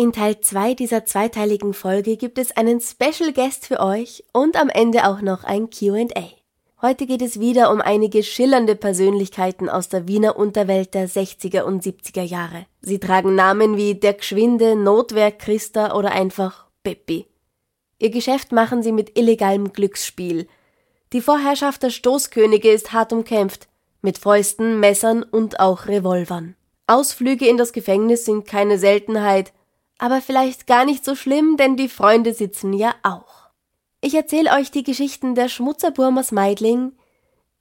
In Teil 2 dieser zweiteiligen Folge gibt es einen Special Guest für euch und am Ende auch noch ein QA. Heute geht es wieder um einige schillernde Persönlichkeiten aus der Wiener Unterwelt der 60er und 70er Jahre. Sie tragen Namen wie der Geschwinde, Notwerk Christa oder einfach Peppi. Ihr Geschäft machen sie mit illegalem Glücksspiel. Die Vorherrschaft der Stoßkönige ist hart umkämpft, mit Fäusten, Messern und auch Revolvern. Ausflüge in das Gefängnis sind keine Seltenheit, aber vielleicht gar nicht so schlimm, denn die Freunde sitzen ja auch. Ich erzähle euch die Geschichten der Schmutzerburmers Meidling.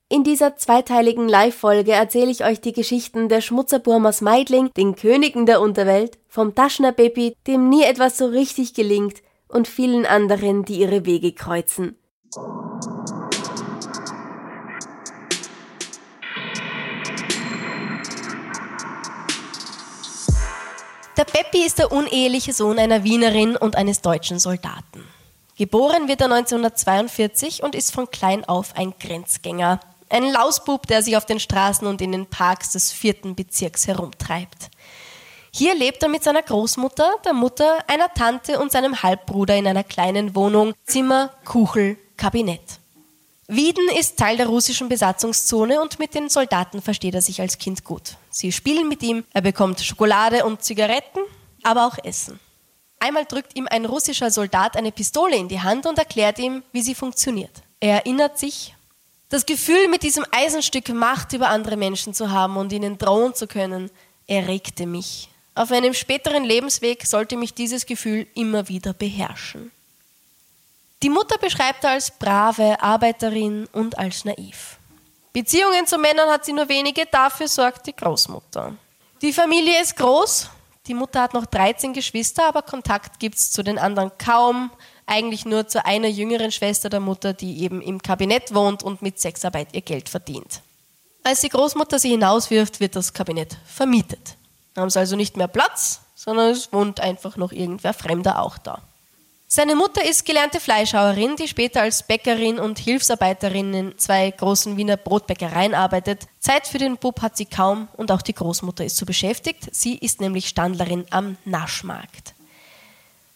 In dieser zweiteiligen Live-Folge erzähle ich euch die Geschichten der Schmutzerburmers Meidling, den Königen der Unterwelt, vom Taschner Baby, dem nie etwas so richtig gelingt, und vielen anderen, die ihre Wege kreuzen. Der Peppi ist der uneheliche Sohn einer Wienerin und eines deutschen Soldaten. Geboren wird er 1942 und ist von klein auf ein Grenzgänger. Ein Lausbub, der sich auf den Straßen und in den Parks des vierten Bezirks herumtreibt. Hier lebt er mit seiner Großmutter, der Mutter, einer Tante und seinem Halbbruder in einer kleinen Wohnung, Zimmer, Kuchel, Kabinett. Wieden ist Teil der russischen Besatzungszone und mit den Soldaten versteht er sich als Kind gut. Sie spielen mit ihm, er bekommt Schokolade und Zigaretten, aber auch Essen. Einmal drückt ihm ein russischer Soldat eine Pistole in die Hand und erklärt ihm, wie sie funktioniert. Er erinnert sich, das Gefühl, mit diesem Eisenstück Macht über andere Menschen zu haben und ihnen drohen zu können, erregte mich. Auf meinem späteren Lebensweg sollte mich dieses Gefühl immer wieder beherrschen. Die Mutter beschreibt er als brave Arbeiterin und als naiv. Beziehungen zu Männern hat sie nur wenige, dafür sorgt die Großmutter. Die Familie ist groß, die Mutter hat noch 13 Geschwister, aber Kontakt gibt es zu den anderen kaum, eigentlich nur zu einer jüngeren Schwester der Mutter, die eben im Kabinett wohnt und mit Sexarbeit ihr Geld verdient. Als die Großmutter sie hinauswirft, wird das Kabinett vermietet. Haben sie also nicht mehr Platz, sondern es wohnt einfach noch irgendwer Fremder auch da. Seine Mutter ist gelernte Fleischhauerin, die später als Bäckerin und Hilfsarbeiterin in zwei großen Wiener Brotbäckereien arbeitet. Zeit für den Bub hat sie kaum und auch die Großmutter ist so beschäftigt. Sie ist nämlich Standlerin am Naschmarkt.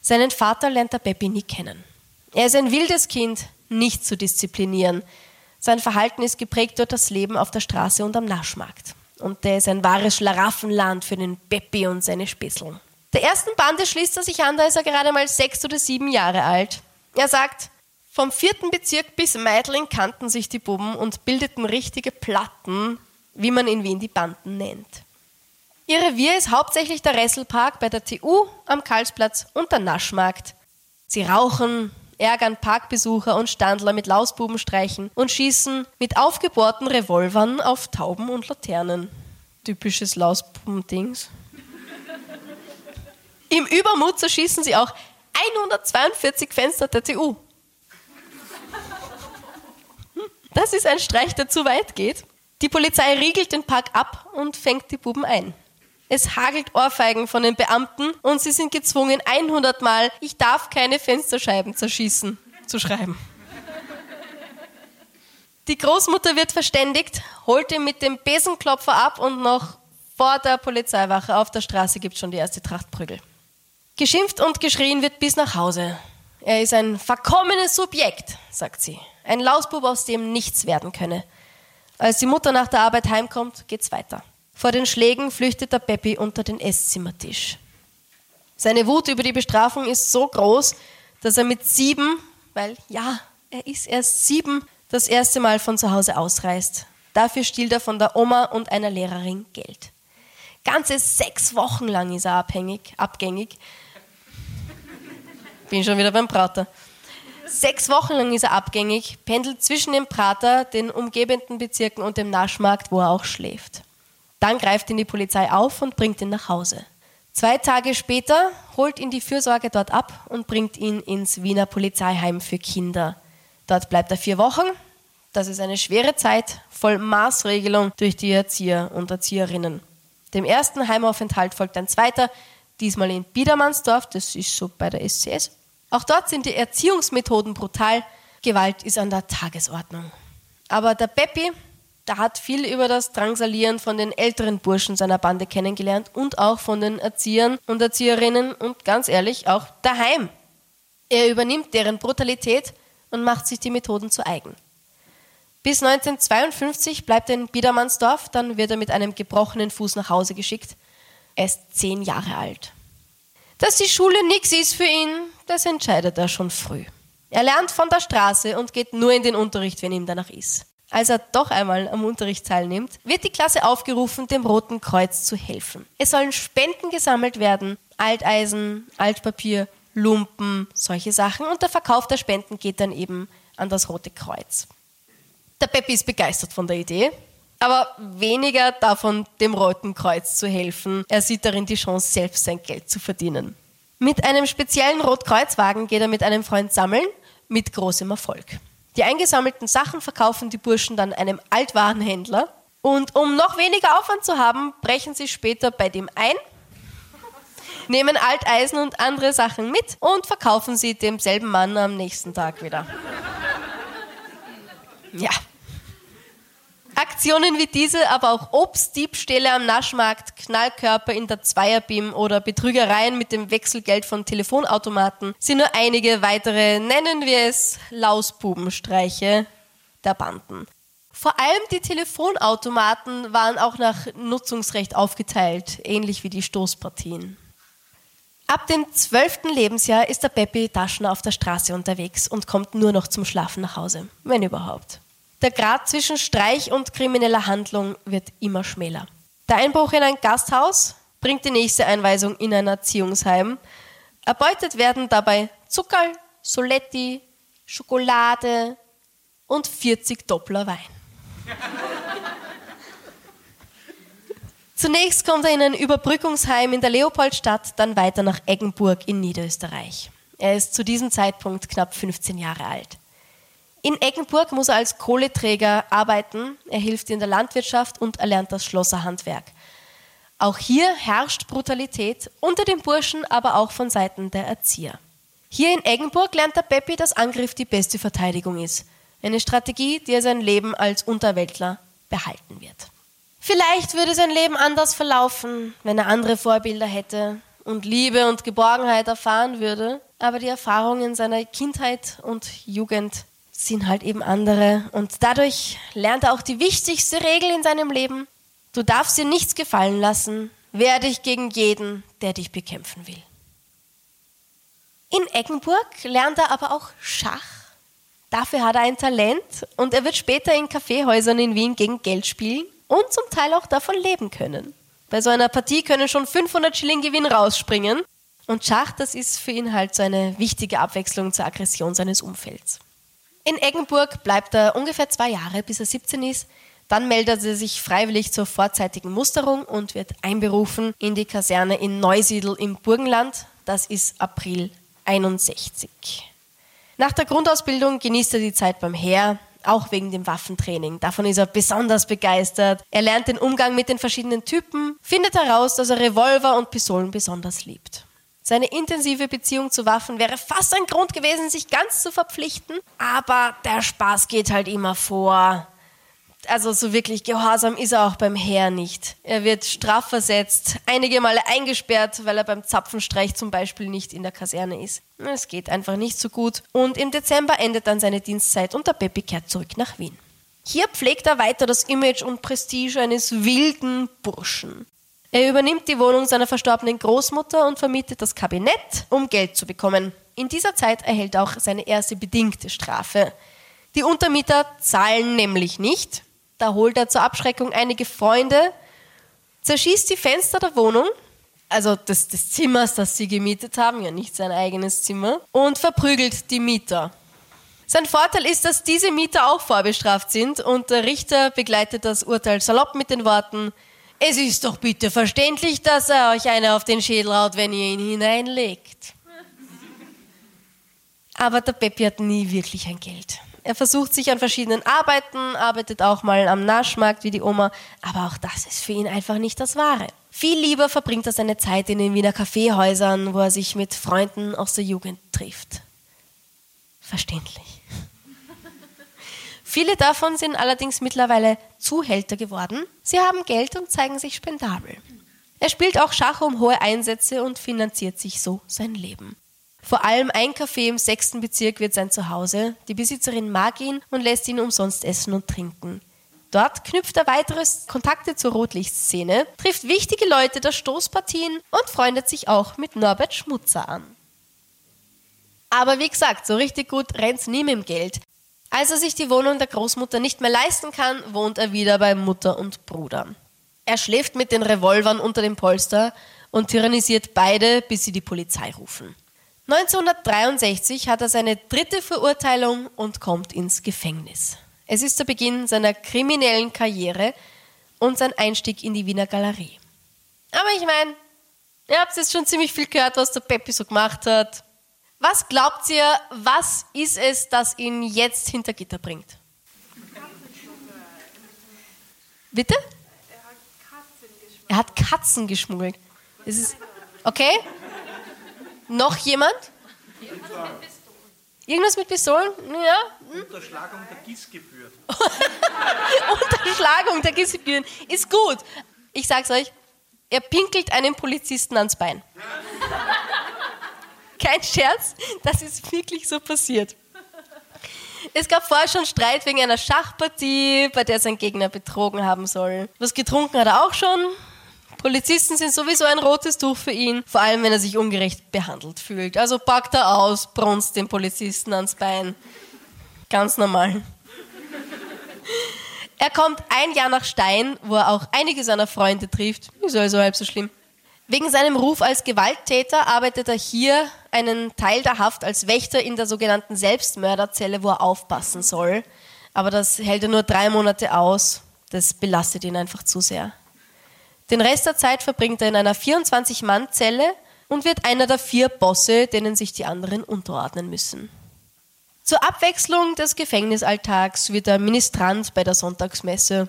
Seinen Vater lernt der Peppi nie kennen. Er ist ein wildes Kind, nicht zu disziplinieren. Sein Verhalten ist geprägt durch das Leben auf der Straße und am Naschmarkt. Und der ist ein wahres Schlaraffenland für den Peppi und seine Spisseln. Der ersten Bande schließt er sich an, da ist er gerade mal sechs oder sieben Jahre alt. Er sagt, vom vierten Bezirk bis Meidling kannten sich die Buben und bildeten richtige Platten, wie man in Wien die Banden nennt. Ihr Revier ist hauptsächlich der Resselpark bei der TU am Karlsplatz und der Naschmarkt. Sie rauchen, ärgern Parkbesucher und Standler mit Lausbubenstreichen und schießen mit aufgebohrten Revolvern auf Tauben und Laternen. Typisches Lausbubendings. Im Übermut zerschießen sie auch 142 Fenster der TU. Das ist ein Streich, der zu weit geht. Die Polizei riegelt den Park ab und fängt die Buben ein. Es hagelt Ohrfeigen von den Beamten und sie sind gezwungen, 100 Mal, ich darf keine Fensterscheiben zerschießen, zu schreiben. Die Großmutter wird verständigt, holt ihn mit dem Besenklopfer ab und noch vor der Polizeiwache auf der Straße gibt schon die erste Trachtprügel. Geschimpft und geschrien wird bis nach Hause. Er ist ein verkommenes Subjekt, sagt sie. Ein Lausbub, aus dem nichts werden könne. Als die Mutter nach der Arbeit heimkommt, geht's weiter. Vor den Schlägen flüchtet der Peppi unter den Esszimmertisch. Seine Wut über die Bestrafung ist so groß, dass er mit sieben, weil ja, er ist erst sieben, das erste Mal von zu Hause ausreist. Dafür stiehlt er von der Oma und einer Lehrerin Geld. Ganze sechs Wochen lang ist er abhängig, abgängig bin schon wieder beim Prater. Sechs Wochen lang ist er abgängig, pendelt zwischen dem Prater, den umgebenden Bezirken und dem Naschmarkt, wo er auch schläft. Dann greift ihn die Polizei auf und bringt ihn nach Hause. Zwei Tage später holt ihn die Fürsorge dort ab und bringt ihn ins Wiener Polizeiheim für Kinder. Dort bleibt er vier Wochen. Das ist eine schwere Zeit, voll Maßregelung durch die Erzieher und Erzieherinnen. Dem ersten Heimaufenthalt folgt ein zweiter, diesmal in Biedermannsdorf, das ist so bei der SCS. Auch dort sind die Erziehungsmethoden brutal. Gewalt ist an der Tagesordnung. Aber der Peppi, der hat viel über das Drangsalieren von den älteren Burschen seiner Bande kennengelernt und auch von den Erziehern und Erzieherinnen und ganz ehrlich auch daheim. Er übernimmt deren Brutalität und macht sich die Methoden zu eigen. Bis 1952 bleibt er in Biedermannsdorf, dann wird er mit einem gebrochenen Fuß nach Hause geschickt. Er ist zehn Jahre alt. Dass die Schule nichts ist für ihn, das entscheidet er schon früh. Er lernt von der Straße und geht nur in den Unterricht, wenn ihm danach ist. Als er doch einmal am Unterricht teilnimmt, wird die Klasse aufgerufen, dem Roten Kreuz zu helfen. Es sollen Spenden gesammelt werden, Alteisen, Altpapier, Lumpen, solche Sachen. Und der Verkauf der Spenden geht dann eben an das Rote Kreuz. Der Peppi ist begeistert von der Idee, aber weniger davon, dem Roten Kreuz zu helfen. Er sieht darin die Chance, selbst sein Geld zu verdienen. Mit einem speziellen Rotkreuzwagen geht er mit einem Freund sammeln, mit großem Erfolg. Die eingesammelten Sachen verkaufen die Burschen dann einem Altwarenhändler. Und um noch weniger Aufwand zu haben, brechen sie später bei dem ein, nehmen Alteisen und andere Sachen mit und verkaufen sie demselben Mann am nächsten Tag wieder. Ja, Aktionen wie diese, aber auch Obstdiebstähle am Naschmarkt, Knallkörper in der Zweierbim oder Betrügereien mit dem Wechselgeld von Telefonautomaten sind nur einige weitere, nennen wir es Lausbubenstreiche der Banden. Vor allem die Telefonautomaten waren auch nach Nutzungsrecht aufgeteilt, ähnlich wie die Stoßpartien. Ab dem zwölften Lebensjahr ist der Peppi Taschner auf der Straße unterwegs und kommt nur noch zum Schlafen nach Hause, wenn überhaupt. Der Grad zwischen Streich und krimineller Handlung wird immer schmäler. Der Einbruch in ein Gasthaus bringt die nächste Einweisung in ein Erziehungsheim. Erbeutet werden dabei Zuckerl, Soletti, Schokolade und 40 Doppler Wein. Zunächst kommt er in ein Überbrückungsheim in der Leopoldstadt, dann weiter nach Eggenburg in Niederösterreich. Er ist zu diesem Zeitpunkt knapp 15 Jahre alt. In Eggenburg muss er als Kohleträger arbeiten. Er hilft in der Landwirtschaft und erlernt das Schlosserhandwerk. Auch hier herrscht Brutalität unter den Burschen, aber auch von Seiten der Erzieher. Hier in Eggenburg lernt der Peppi, dass Angriff die beste Verteidigung ist. Eine Strategie, die er sein Leben als Unterweltler behalten wird. Vielleicht würde sein Leben anders verlaufen, wenn er andere Vorbilder hätte und Liebe und Geborgenheit erfahren würde, aber die Erfahrungen seiner Kindheit und Jugend sind halt eben andere. Und dadurch lernt er auch die wichtigste Regel in seinem Leben. Du darfst dir nichts gefallen lassen. Wehr dich gegen jeden, der dich bekämpfen will. In Eggenburg lernt er aber auch Schach. Dafür hat er ein Talent und er wird später in Kaffeehäusern in Wien gegen Geld spielen und zum Teil auch davon leben können. Bei so einer Partie können schon 500 Schilling Gewinn rausspringen und Schach, das ist für ihn halt so eine wichtige Abwechslung zur Aggression seines Umfelds. In Eggenburg bleibt er ungefähr zwei Jahre, bis er 17 ist. Dann meldet er sich freiwillig zur vorzeitigen Musterung und wird einberufen in die Kaserne in Neusiedl im Burgenland. Das ist April 61. Nach der Grundausbildung genießt er die Zeit beim Heer, auch wegen dem Waffentraining. Davon ist er besonders begeistert. Er lernt den Umgang mit den verschiedenen Typen, findet heraus, dass er Revolver und Pistolen besonders liebt. Seine intensive Beziehung zu Waffen wäre fast ein Grund gewesen, sich ganz zu verpflichten. Aber der Spaß geht halt immer vor. Also so wirklich gehorsam ist er auch beim Heer nicht. Er wird strafversetzt, einige Male eingesperrt, weil er beim Zapfenstreich zum Beispiel nicht in der Kaserne ist. Es geht einfach nicht so gut. Und im Dezember endet dann seine Dienstzeit und der Peppi kehrt zurück nach Wien. Hier pflegt er weiter das Image und Prestige eines wilden Burschen. Er übernimmt die Wohnung seiner verstorbenen Großmutter und vermietet das Kabinett, um Geld zu bekommen. In dieser Zeit erhält er auch seine erste bedingte Strafe. Die Untermieter zahlen nämlich nicht. Da holt er zur Abschreckung einige Freunde, zerschießt die Fenster der Wohnung, also des, des Zimmers, das sie gemietet haben, ja nicht sein eigenes Zimmer, und verprügelt die Mieter. Sein Vorteil ist, dass diese Mieter auch vorbestraft sind und der Richter begleitet das Urteil salopp mit den Worten, Es ist doch bitte verständlich, dass er euch eine auf den Schädel haut, wenn ihr ihn hineinlegt. Aber der Peppi hat nie wirklich ein Geld. Er versucht sich an verschiedenen Arbeiten, arbeitet auch mal am Naschmarkt wie die Oma, aber auch das ist für ihn einfach nicht das Wahre. Viel lieber verbringt er seine Zeit in den Wiener Kaffeehäusern, wo er sich mit Freunden aus der Jugend trifft. Verständlich. Viele davon sind allerdings mittlerweile Zuhälter geworden. Sie haben Geld und zeigen sich spendabel. Er spielt auch Schach um hohe Einsätze und finanziert sich so sein Leben. Vor allem ein Café im sechsten Bezirk wird sein Zuhause. Die Besitzerin mag ihn und lässt ihn umsonst essen und trinken. Dort knüpft er weitere Kontakte zur Rotlichtszene, trifft wichtige Leute der Stoßpartien und freundet sich auch mit Norbert Schmutzer an. Aber wie gesagt, so richtig gut rennt's nie mit dem Geld. Als er sich die Wohnung der Großmutter nicht mehr leisten kann, wohnt er wieder bei Mutter und Bruder. Er schläft mit den Revolvern unter dem Polster und tyrannisiert beide, bis sie die Polizei rufen. 1963 hat er seine dritte Verurteilung und kommt ins Gefängnis. Es ist der Beginn seiner kriminellen Karriere und sein Einstieg in die Wiener Galerie. Aber ich meine, ihr habt jetzt schon ziemlich viel gehört, was der Peppi so gemacht hat. Was glaubt ihr, was ist es, das ihn jetzt hinter Gitter bringt? Bitte? Er hat Katzen geschmuggelt. Ist, okay? Noch jemand? Irgendwas mit Pistolen? Ja. Hm? Unterschlagung der Gissgebühren. Unterschlagung der Gissgebühren ist gut. Ich sag's euch, er pinkelt einen Polizisten ans Bein. Kein Scherz, das ist wirklich so passiert. Es gab vorher schon Streit wegen einer Schachpartie, bei der sein Gegner betrogen haben soll. Was getrunken hat er auch schon. Polizisten sind sowieso ein rotes Tuch für ihn, vor allem wenn er sich ungerecht behandelt fühlt. Also packt er aus, brunst den Polizisten ans Bein. Ganz normal. Er kommt ein Jahr nach Stein, wo er auch einige seiner Freunde trifft. Ist also halb so schlimm. Wegen seinem Ruf als Gewalttäter arbeitet er hier einen Teil der Haft als Wächter in der sogenannten Selbstmörderzelle, wo er aufpassen soll. Aber das hält er nur drei Monate aus. Das belastet ihn einfach zu sehr. Den Rest der Zeit verbringt er in einer 24-Mann-Zelle und wird einer der vier Bosse, denen sich die anderen unterordnen müssen. Zur Abwechslung des Gefängnisalltags wird er Ministrant bei der Sonntagsmesse.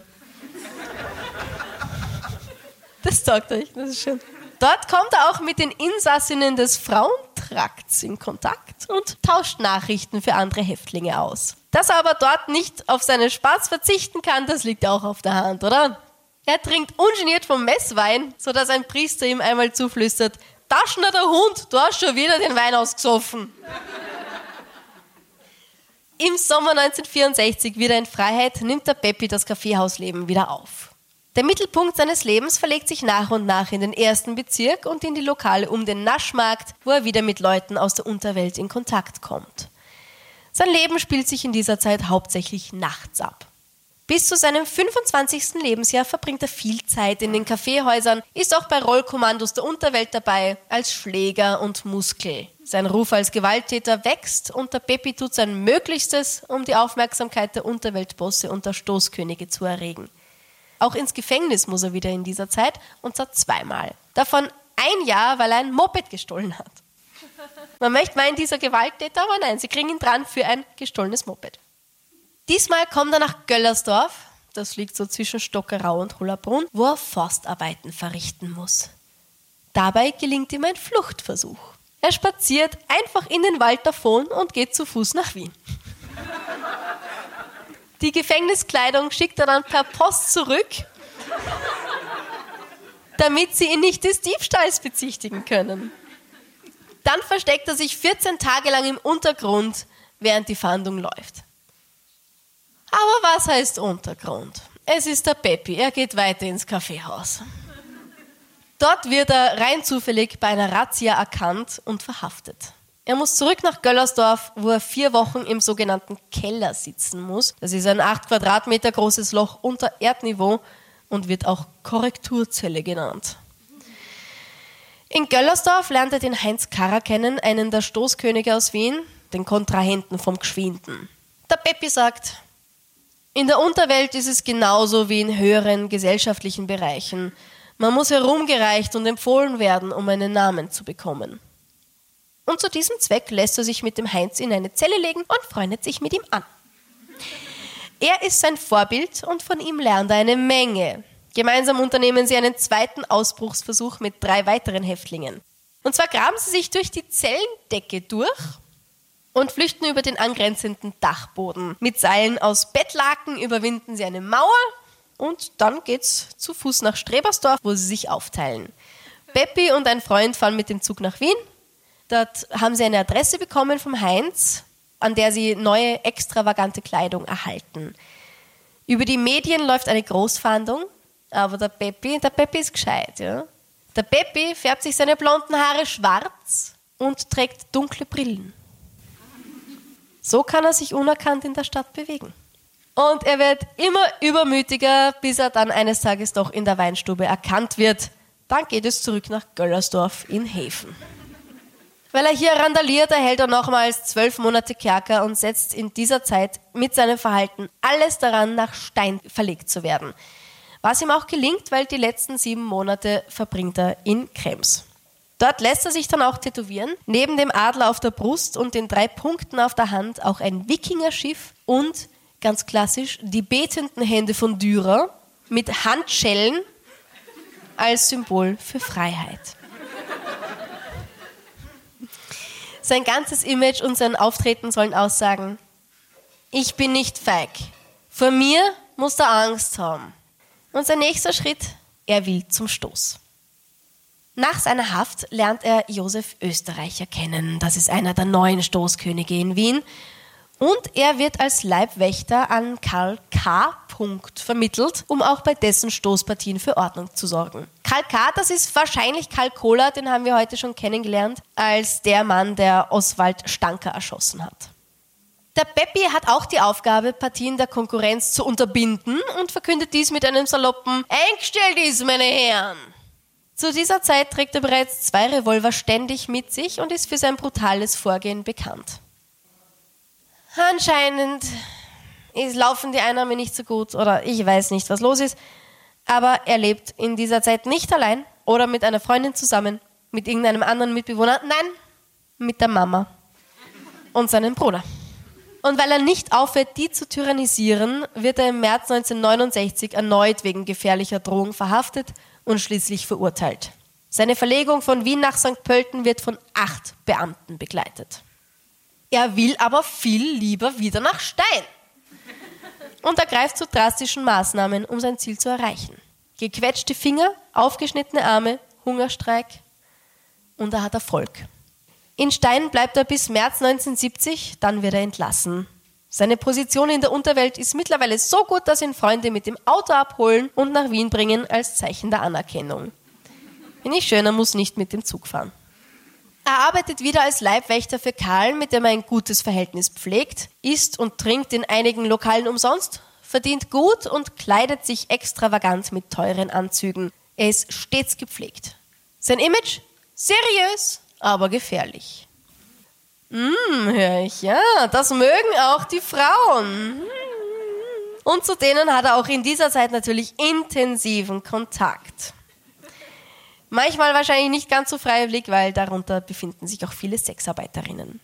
Das sagt euch, das ist schön. Dort kommt er auch mit den Insassinnen des Frauentrakts in Kontakt und tauscht Nachrichten für andere Häftlinge aus. Dass er aber dort nicht auf seinen Spaß verzichten kann, das liegt auch auf der Hand, oder? Er trinkt ungeniert vom Messwein, sodass ein Priester ihm einmal zuflüstert, Taschner der Hund, du hast schon wieder den Wein ausgesoffen. Im Sommer 1964, wieder in Freiheit, nimmt der Peppi das Kaffeehausleben wieder auf. Der Mittelpunkt seines Lebens verlegt sich nach und nach in den ersten Bezirk und in die Lokale um den Naschmarkt, wo er wieder mit Leuten aus der Unterwelt in Kontakt kommt. Sein Leben spielt sich in dieser Zeit hauptsächlich nachts ab. Bis zu seinem 25. Lebensjahr verbringt er viel Zeit in den Kaffeehäusern, ist auch bei Rollkommandos der Unterwelt dabei, als Schläger und Muskel. Sein Ruf als Gewalttäter wächst und der Peppi tut sein Möglichstes, um die Aufmerksamkeit der Unterweltbosse und der Stoßkönige zu erregen. Auch ins Gefängnis muss er wieder in dieser Zeit, und zwar zweimal. Davon ein Jahr, weil er ein Moped gestohlen hat. Man möchte meinen, dieser Gewalttäter, aber nein, sie kriegen ihn dran für ein gestohlenes Moped. Diesmal kommt er nach Göllersdorf, das liegt so zwischen Stockerau und Hollabrunn, wo er Forstarbeiten verrichten muss. Dabei gelingt ihm ein Fluchtversuch. Er spaziert einfach in den Wald davon und geht zu Fuß nach Wien. Die Gefängniskleidung schickt er dann per Post zurück, damit sie ihn nicht des Diebstahls bezichtigen können. Dann versteckt er sich 14 Tage lang im Untergrund, während die Fahndung läuft. Aber was heißt Untergrund? Es ist der Peppi, er geht weiter ins Kaffeehaus. Dort wird er rein zufällig bei einer Razzia erkannt und verhaftet. Er muss zurück nach Göllersdorf, wo er vier Wochen im sogenannten Keller sitzen muss. Das ist ein acht Quadratmeter großes Loch unter Erdniveau und wird auch Korrekturzelle genannt. In Göllersdorf lernt er den Heinz Karrer kennen, einen der Stoßkönige aus Wien, den Kontrahenten vom Geschwinden. Der Peppi sagt, In der Unterwelt ist es genauso wie in höheren gesellschaftlichen Bereichen. Man muss herumgereicht und empfohlen werden, um einen Namen zu bekommen. Und zu diesem Zweck lässt er sich mit dem Heinz in eine Zelle legen und freundet sich mit ihm an. Er ist sein Vorbild und von ihm lernt er eine Menge. Gemeinsam unternehmen sie einen zweiten Ausbruchsversuch mit drei weiteren Häftlingen. Und zwar graben sie sich durch die Zellendecke durch und flüchten über den angrenzenden Dachboden. Mit Seilen aus Bettlaken überwinden sie eine Mauer und dann geht's zu Fuß nach Strebersdorf, wo sie sich aufteilen. Peppi und ein Freund fahren mit dem Zug nach Wien. Dort haben sie eine Adresse bekommen vom Heinz, an der sie neue extravagante Kleidung erhalten. Über die Medien läuft eine Großfahndung, aber der Peppi, der Peppi ist gescheit, ja. Der Peppi färbt sich seine blonden Haare schwarz und trägt dunkle Brillen. So kann er sich unerkannt in der Stadt bewegen. Und er wird immer übermütiger, bis er dann eines Tages doch in der Weinstube erkannt wird. Dann geht es zurück nach Göllersdorf in Häfen. Weil er hier randaliert, erhält er nochmals zwölf Monate Kerker und setzt in dieser Zeit mit seinem Verhalten alles daran, nach Stein verlegt zu werden. Was ihm auch gelingt, weil die letzten sieben Monate verbringt er in Krems. Dort lässt er sich dann auch tätowieren. Neben dem Adler auf der Brust und den drei Punkten auf der Hand auch ein Wikingerschiff und, ganz klassisch, die betenden Hände von Dürer mit Handschellen als Symbol für Freiheit. Sein ganzes Image und sein Auftreten sollen aussagen, ich bin nicht feig. Vor mir muss er Angst haben. Und sein nächster Schritt, er will zum Stoß. Nach seiner Haft lernt er Josef Österreicher kennen. Das ist einer der neuen Stoßkönige in Wien. Und er wird als Leibwächter an Karl K. vermittelt, um auch bei dessen Stoßpartien für Ordnung zu sorgen. Karl K., das ist wahrscheinlich Karl Kohler, den haben wir heute schon kennengelernt, als der Mann, der Oswald Stanker erschossen hat. Der Peppi hat auch die Aufgabe, Partien der Konkurrenz zu unterbinden und verkündet dies mit einem saloppen Eingestellt ist, meine Herren! Zu dieser Zeit trägt er bereits zwei Revolver ständig mit sich und ist für sein brutales Vorgehen bekannt. Anscheinend laufen die Einnahmen nicht so gut oder ich weiß nicht, was los ist, aber er lebt in dieser Zeit nicht allein oder mit einer Freundin zusammen, mit irgendeinem anderen Mitbewohner, nein, mit der Mama und seinem Bruder. Und weil er nicht aufhört, die zu tyrannisieren, wird er im März 1969 erneut wegen gefährlicher Drohung verhaftet und schließlich verurteilt. Seine Verlegung von Wien nach St. Pölten wird von acht Beamten begleitet. Er will aber viel lieber wieder nach Stein und ergreift zu drastischen Maßnahmen, um sein Ziel zu erreichen. Gequetschte Finger, aufgeschnittene Arme, Hungerstreik und er hat Erfolg. In Stein bleibt er bis März 1970, dann wird er entlassen. Seine Position in der Unterwelt ist mittlerweile so gut, dass ihn Freunde mit dem Auto abholen und nach Wien bringen als Zeichen der Anerkennung. Finde ich schön, er muss nicht mit dem Zug fahren. Er arbeitet wieder als Leibwächter für Karl, mit dem er ein gutes Verhältnis pflegt, isst und trinkt in einigen Lokalen umsonst, verdient gut und kleidet sich extravagant mit teuren Anzügen. Er ist stets gepflegt. Sein Image? Seriös, aber gefährlich. Hm, höre ich, ja, das mögen auch die Frauen. Und zu denen hat er auch in dieser Zeit natürlich intensiven Kontakt. Manchmal wahrscheinlich nicht ganz so freiwillig, weil darunter befinden sich auch viele Sexarbeiterinnen.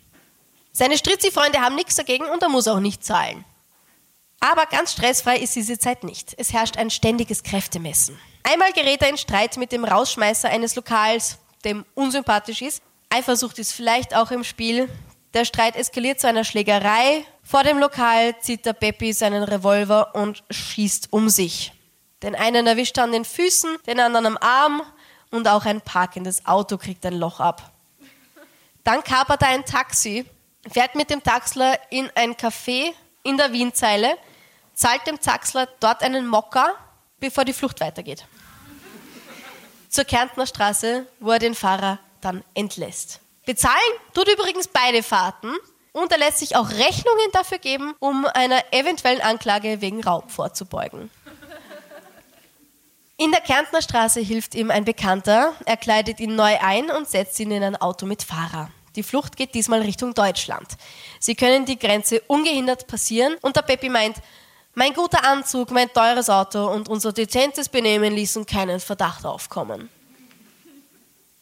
Seine Stritzi-Freunde haben nichts dagegen und er muss auch nicht zahlen. Aber ganz stressfrei ist diese Zeit nicht. Es herrscht ein ständiges Kräftemessen. Einmal gerät er in Streit mit dem Rausschmeißer eines Lokals, dem unsympathisch ist, Eifersucht ist vielleicht auch im Spiel. Der Streit eskaliert zu einer Schlägerei. Vor dem Lokal zieht der Peppi seinen Revolver und schießt um sich. Den einen erwischt er an den Füßen, den anderen am Arm und auch ein parkendes Auto kriegt ein Loch ab. Dann kapert er ein Taxi, fährt mit dem Taxler in ein Café in der Wienzeile, zahlt dem Taxler dort einen Mocker, bevor die Flucht weitergeht. Zur Kärntner Straße, wo er den Fahrer dann entlässt. Bezahlen tut übrigens beide Fahrten und er lässt sich auch Rechnungen dafür geben, um einer eventuellen Anklage wegen Raub vorzubeugen. In der Kärntner Straße hilft ihm ein Bekannter. Er kleidet ihn neu ein und setzt ihn in ein Auto mit Fahrer. Die Flucht geht diesmal Richtung Deutschland. Sie können die Grenze ungehindert passieren und der Peppi meint, Mein guter Anzug, mein teures Auto und unser dezentes Benehmen ließen keinen Verdacht aufkommen.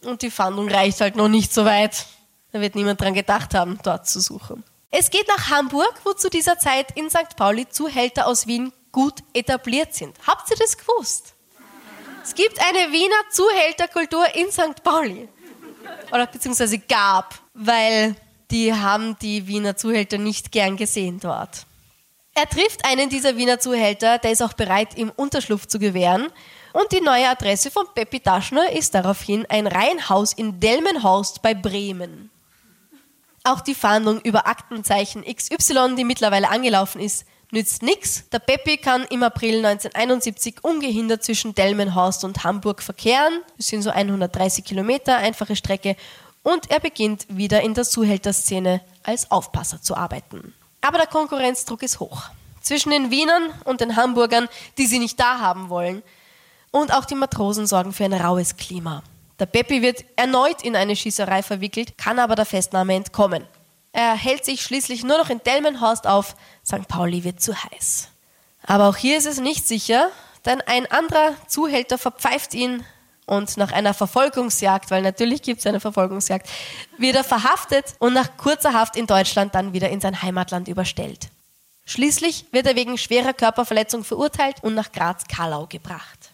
Und die Fahndung reicht halt noch nicht so weit. Da wird niemand dran gedacht haben, dort zu suchen. Es geht nach Hamburg, wo zu dieser Zeit in St. Pauli Zuhälter aus Wien gut etabliert sind. Habt ihr das gewusst? Es gibt eine Wiener Zuhälterkultur in St. Pauli. Oder beziehungsweise gab, weil die haben die Wiener Zuhälter nicht gern gesehen dort. Er trifft einen dieser Wiener Zuhälter, der ist auch bereit, ihm Unterschlupf zu gewähren. Und die neue Adresse von Peppi Taschner ist daraufhin ein Reihenhaus in Delmenhorst bei Bremen. Auch die Fahndung über Aktenzeichen XY, die mittlerweile angelaufen ist, nützt nichts. Der Peppi kann im April 1971 ungehindert zwischen Delmenhorst und Hamburg verkehren. Das sind so 130 Kilometer, einfache Strecke. Und er beginnt wieder in der Zuhälterszene als Aufpasser zu arbeiten. Aber der Konkurrenzdruck ist hoch. Zwischen den Wienern und den Hamburgern, die sie nicht da haben wollen. Und auch die Matrosen sorgen für ein raues Klima. Der Peppi wird erneut in eine Schießerei verwickelt, kann aber der Festnahme entkommen. Er hält sich schließlich nur noch in Delmenhorst auf. St. Pauli wird zu heiß. Aber auch hier ist es nicht sicher, denn ein anderer Zuhälter verpfeift ihn und nach einer Verfolgungsjagd, weil natürlich gibt es eine Verfolgungsjagd, wird er verhaftet und nach kurzer Haft in Deutschland dann wieder in sein Heimatland überstellt. Schließlich wird er wegen schwerer Körperverletzung verurteilt und nach Graz-Karlau gebracht.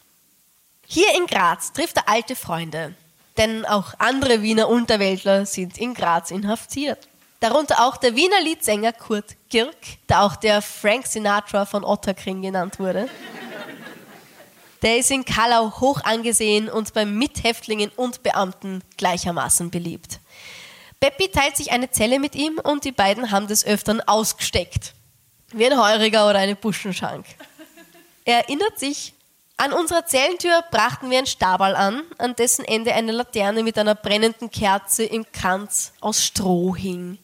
Hier in Graz trifft er alte Freunde, denn auch andere Wiener Unterwäldler sind in Graz inhaftiert. Darunter auch der Wiener Liedsänger Kurt Girk, der auch der Frank Sinatra von Otterkring genannt wurde. Der ist in Kallau hoch angesehen und bei Mithäftlingen und Beamten gleichermaßen beliebt. Peppi teilt sich eine Zelle mit ihm und die beiden haben des Öfteren ausgesteckt. Wie ein Heuriger oder eine Buschenschank. Er erinnert sich, an unserer Zellentür brachten wir ein Stabal an, an dessen Ende eine Laterne mit einer brennenden Kerze im Kranz aus Stroh hing.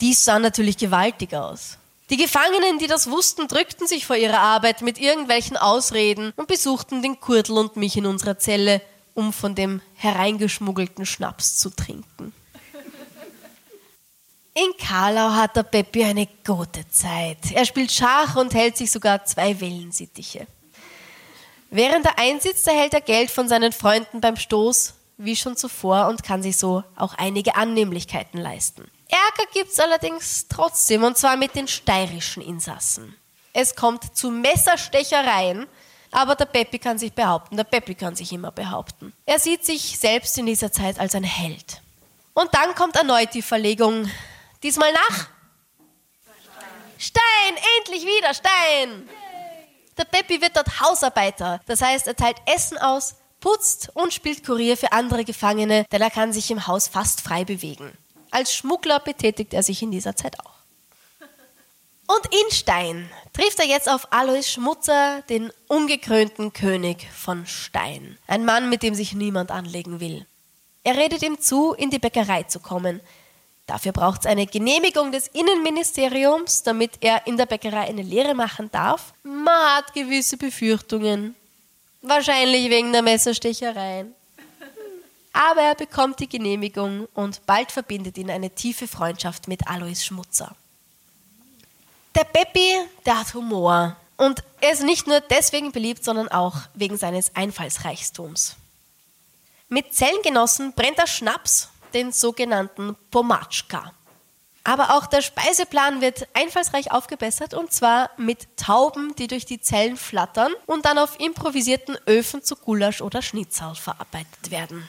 Dies sah natürlich gewaltig aus. Die Gefangenen, die das wussten, drückten sich vor ihrer Arbeit mit irgendwelchen Ausreden und besuchten den Kurtel und mich in unserer Zelle, um von dem hereingeschmuggelten Schnaps zu trinken. In Karlau hat der Peppi eine gute Zeit. Er spielt Schach und hält sich sogar zwei Wellensittiche. Während er einsitzt, erhält er Geld von seinen Freunden beim Stoß, wie schon zuvor, und kann sich so auch einige Annehmlichkeiten leisten. Ärger gibt es allerdings trotzdem, und zwar mit den steirischen Insassen. Es kommt zu Messerstechereien, aber der Peppi kann sich behaupten. Der Peppi kann sich immer behaupten. Er sieht sich selbst in dieser Zeit als ein Held. Und dann kommt erneut die Verlegung. Diesmal nach Stein, endlich wieder Stein. Der Peppi wird dort Hausarbeiter. Das heißt, er teilt Essen aus, putzt und spielt Kurier für andere Gefangene, denn er kann sich im Haus fast frei bewegen. Als Schmuggler betätigt er sich in dieser Zeit auch. Und in Stein trifft er jetzt auf Alois Schmutzer, den ungekrönten König von Stein. Ein Mann, mit dem sich niemand anlegen will. Er redet ihm zu, in die Bäckerei zu kommen. Dafür braucht es eine Genehmigung des Innenministeriums, damit er in der Bäckerei eine Lehre machen darf. Man hat gewisse Befürchtungen. Wahrscheinlich wegen der Messerstechereien. Aber er bekommt die Genehmigung und bald verbindet ihn eine tiefe Freundschaft mit Alois Schmutzer. Der Peppi, der hat Humor. Und er ist nicht nur deswegen beliebt, sondern auch wegen seines Einfallsreichtums. Mit Zellengenossen brennt er Schnaps, den sogenannten Pomatschka. Aber auch der Speiseplan wird einfallsreich aufgebessert und zwar mit Tauben, die durch die Zellen flattern und dann auf improvisierten Öfen zu Gulasch oder Schnitzel verarbeitet werden.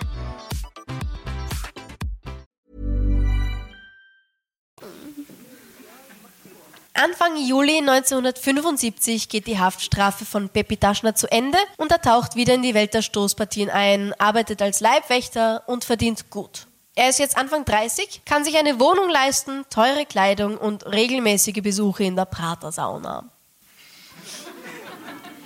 Anfang Juli 1975 geht die Haftstrafe von Pepi Taschner zu Ende und er taucht wieder in die Welt der Stoßpartien ein, arbeitet als Leibwächter und verdient gut. Er ist jetzt Anfang 30, kann sich eine Wohnung leisten, teure Kleidung und regelmäßige Besuche in der Prater-Sauna.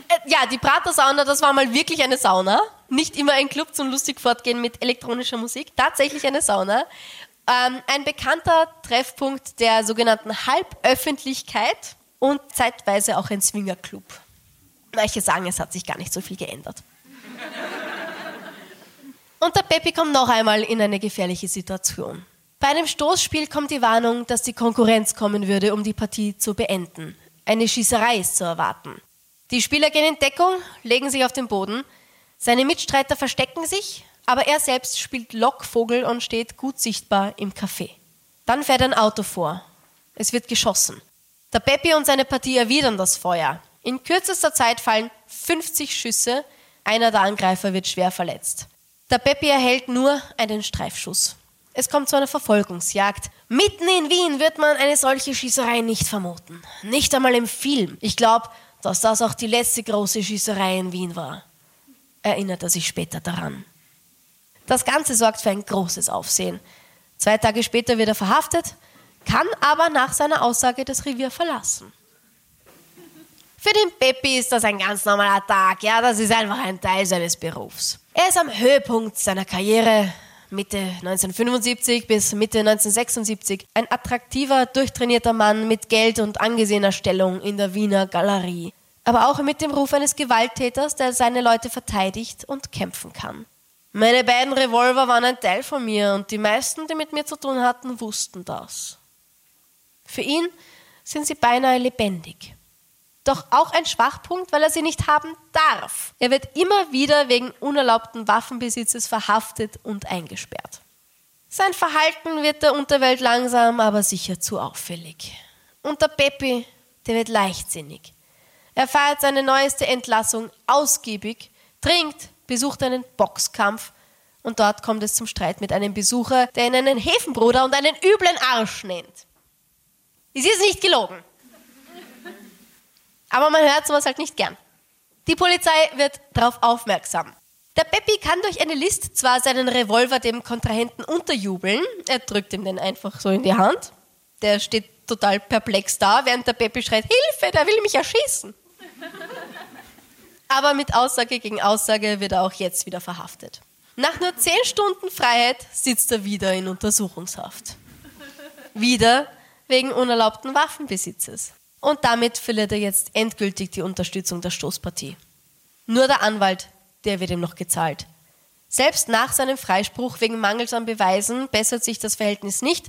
Äh, ja, die Prater-Sauna, das war mal wirklich eine Sauna. Nicht immer ein Club zum lustig fortgehen mit elektronischer Musik. Tatsächlich eine Sauna. Ähm, ein bekannter Treffpunkt der sogenannten Halböffentlichkeit und zeitweise auch ein Swingerclub. Manche sagen, es hat sich gar nicht so viel geändert. Und der Peppi kommt noch einmal in eine gefährliche Situation. Bei einem Stoßspiel kommt die Warnung, dass die Konkurrenz kommen würde, um die Partie zu beenden. Eine Schießerei ist zu erwarten. Die Spieler gehen in Deckung, legen sich auf den Boden. Seine Mitstreiter verstecken sich, aber er selbst spielt Lockvogel und steht gut sichtbar im Café. Dann fährt ein Auto vor. Es wird geschossen. Der Peppi und seine Partie erwidern das Feuer. In kürzester Zeit fallen 50 Schüsse. Einer der Angreifer wird schwer verletzt. Der Peppi erhält nur einen Streifschuss. Es kommt zu einer Verfolgungsjagd. Mitten in Wien wird man eine solche Schießerei nicht vermuten. Nicht einmal im Film. Ich glaube, dass das auch die letzte große Schießerei in Wien war. Erinnert er sich später daran. Das Ganze sorgt für ein großes Aufsehen. Zwei Tage später wird er verhaftet, kann aber nach seiner Aussage das Revier verlassen. Für den Peppi ist das ein ganz normaler Tag, ja, das ist einfach ein Teil seines Berufs. Er ist am Höhepunkt seiner Karriere, Mitte 1975 bis Mitte 1976, ein attraktiver, durchtrainierter Mann mit Geld und angesehener Stellung in der Wiener Galerie. Aber auch mit dem Ruf eines Gewalttäters, der seine Leute verteidigt und kämpfen kann. Meine beiden Revolver waren ein Teil von mir und die meisten, die mit mir zu tun hatten, wussten das. Für ihn sind sie beinahe lebendig doch auch ein Schwachpunkt, weil er sie nicht haben darf. Er wird immer wieder wegen unerlaubten Waffenbesitzes verhaftet und eingesperrt. Sein Verhalten wird der Unterwelt langsam, aber sicher zu auffällig. Und der Peppi, der wird leichtsinnig. Er feiert seine neueste Entlassung ausgiebig, trinkt, besucht einen Boxkampf und dort kommt es zum Streit mit einem Besucher, der ihn einen Hefenbruder und einen üblen Arsch nennt. Ist nicht gelogen. Aber man hört sowas halt nicht gern. Die Polizei wird darauf aufmerksam. Der Peppi kann durch eine List zwar seinen Revolver dem Kontrahenten unterjubeln, er drückt ihm den einfach so in die Hand. Der steht total perplex da, während der Peppi schreit, Hilfe, der will mich erschießen. Aber mit Aussage gegen Aussage wird er auch jetzt wieder verhaftet. Nach nur zehn Stunden Freiheit sitzt er wieder in Untersuchungshaft. Wieder wegen unerlaubten Waffenbesitzes und damit verliert er jetzt endgültig die Unterstützung der Stoßpartie. Nur der Anwalt, der wird ihm noch gezahlt. Selbst nach seinem Freispruch wegen Mangels an Beweisen bessert sich das Verhältnis nicht.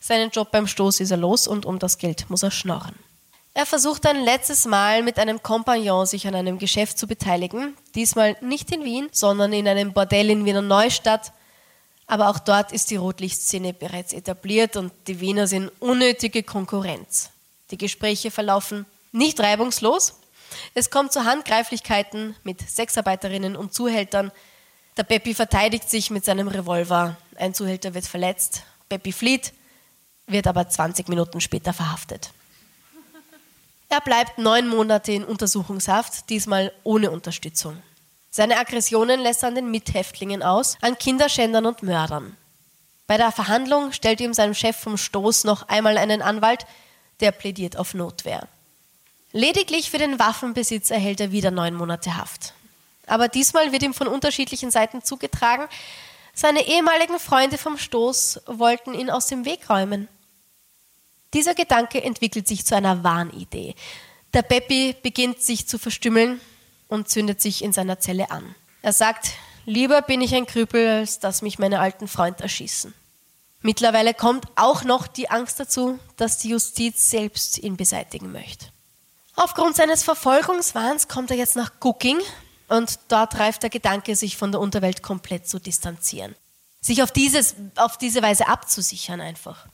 Seinen Job beim Stoß ist er los und um das Geld muss er schnorren. Er versucht ein letztes Mal mit einem Kompagnon sich an einem Geschäft zu beteiligen. Diesmal nicht in Wien, sondern in einem Bordell in Wiener Neustadt. Aber auch dort ist die Rotlichtszene bereits etabliert und die Wiener sind unnötige Konkurrenz. Die Gespräche verlaufen nicht reibungslos. Es kommt zu Handgreiflichkeiten mit Sexarbeiterinnen und Zuhältern. Der Peppi verteidigt sich mit seinem Revolver. Ein Zuhälter wird verletzt. Peppi flieht, wird aber 20 Minuten später verhaftet. Er bleibt neun Monate in Untersuchungshaft, diesmal ohne Unterstützung. Seine Aggressionen lässt er an den Mithäftlingen aus, an Kinderschändern und Mördern. Bei der Verhandlung stellt ihm sein Chef vom Stoß noch einmal einen Anwalt, der plädiert auf Notwehr. Lediglich für den Waffenbesitz erhält er wieder neun Monate Haft. Aber diesmal wird ihm von unterschiedlichen Seiten zugetragen, seine ehemaligen Freunde vom Stoß wollten ihn aus dem Weg räumen. Dieser Gedanke entwickelt sich zu einer Wahnidee. Der Peppi beginnt sich zu verstümmeln und zündet sich in seiner Zelle an. Er sagt, lieber bin ich ein Krüppel, als dass mich meine alten Freunde erschießen. Mittlerweile kommt auch noch die Angst dazu, dass die Justiz selbst ihn beseitigen möchte. Aufgrund seines Verfolgungswahns kommt er jetzt nach Cooking und dort reift der Gedanke, sich von der Unterwelt komplett zu distanzieren. Sich auf, dieses, auf diese Weise abzusichern einfach.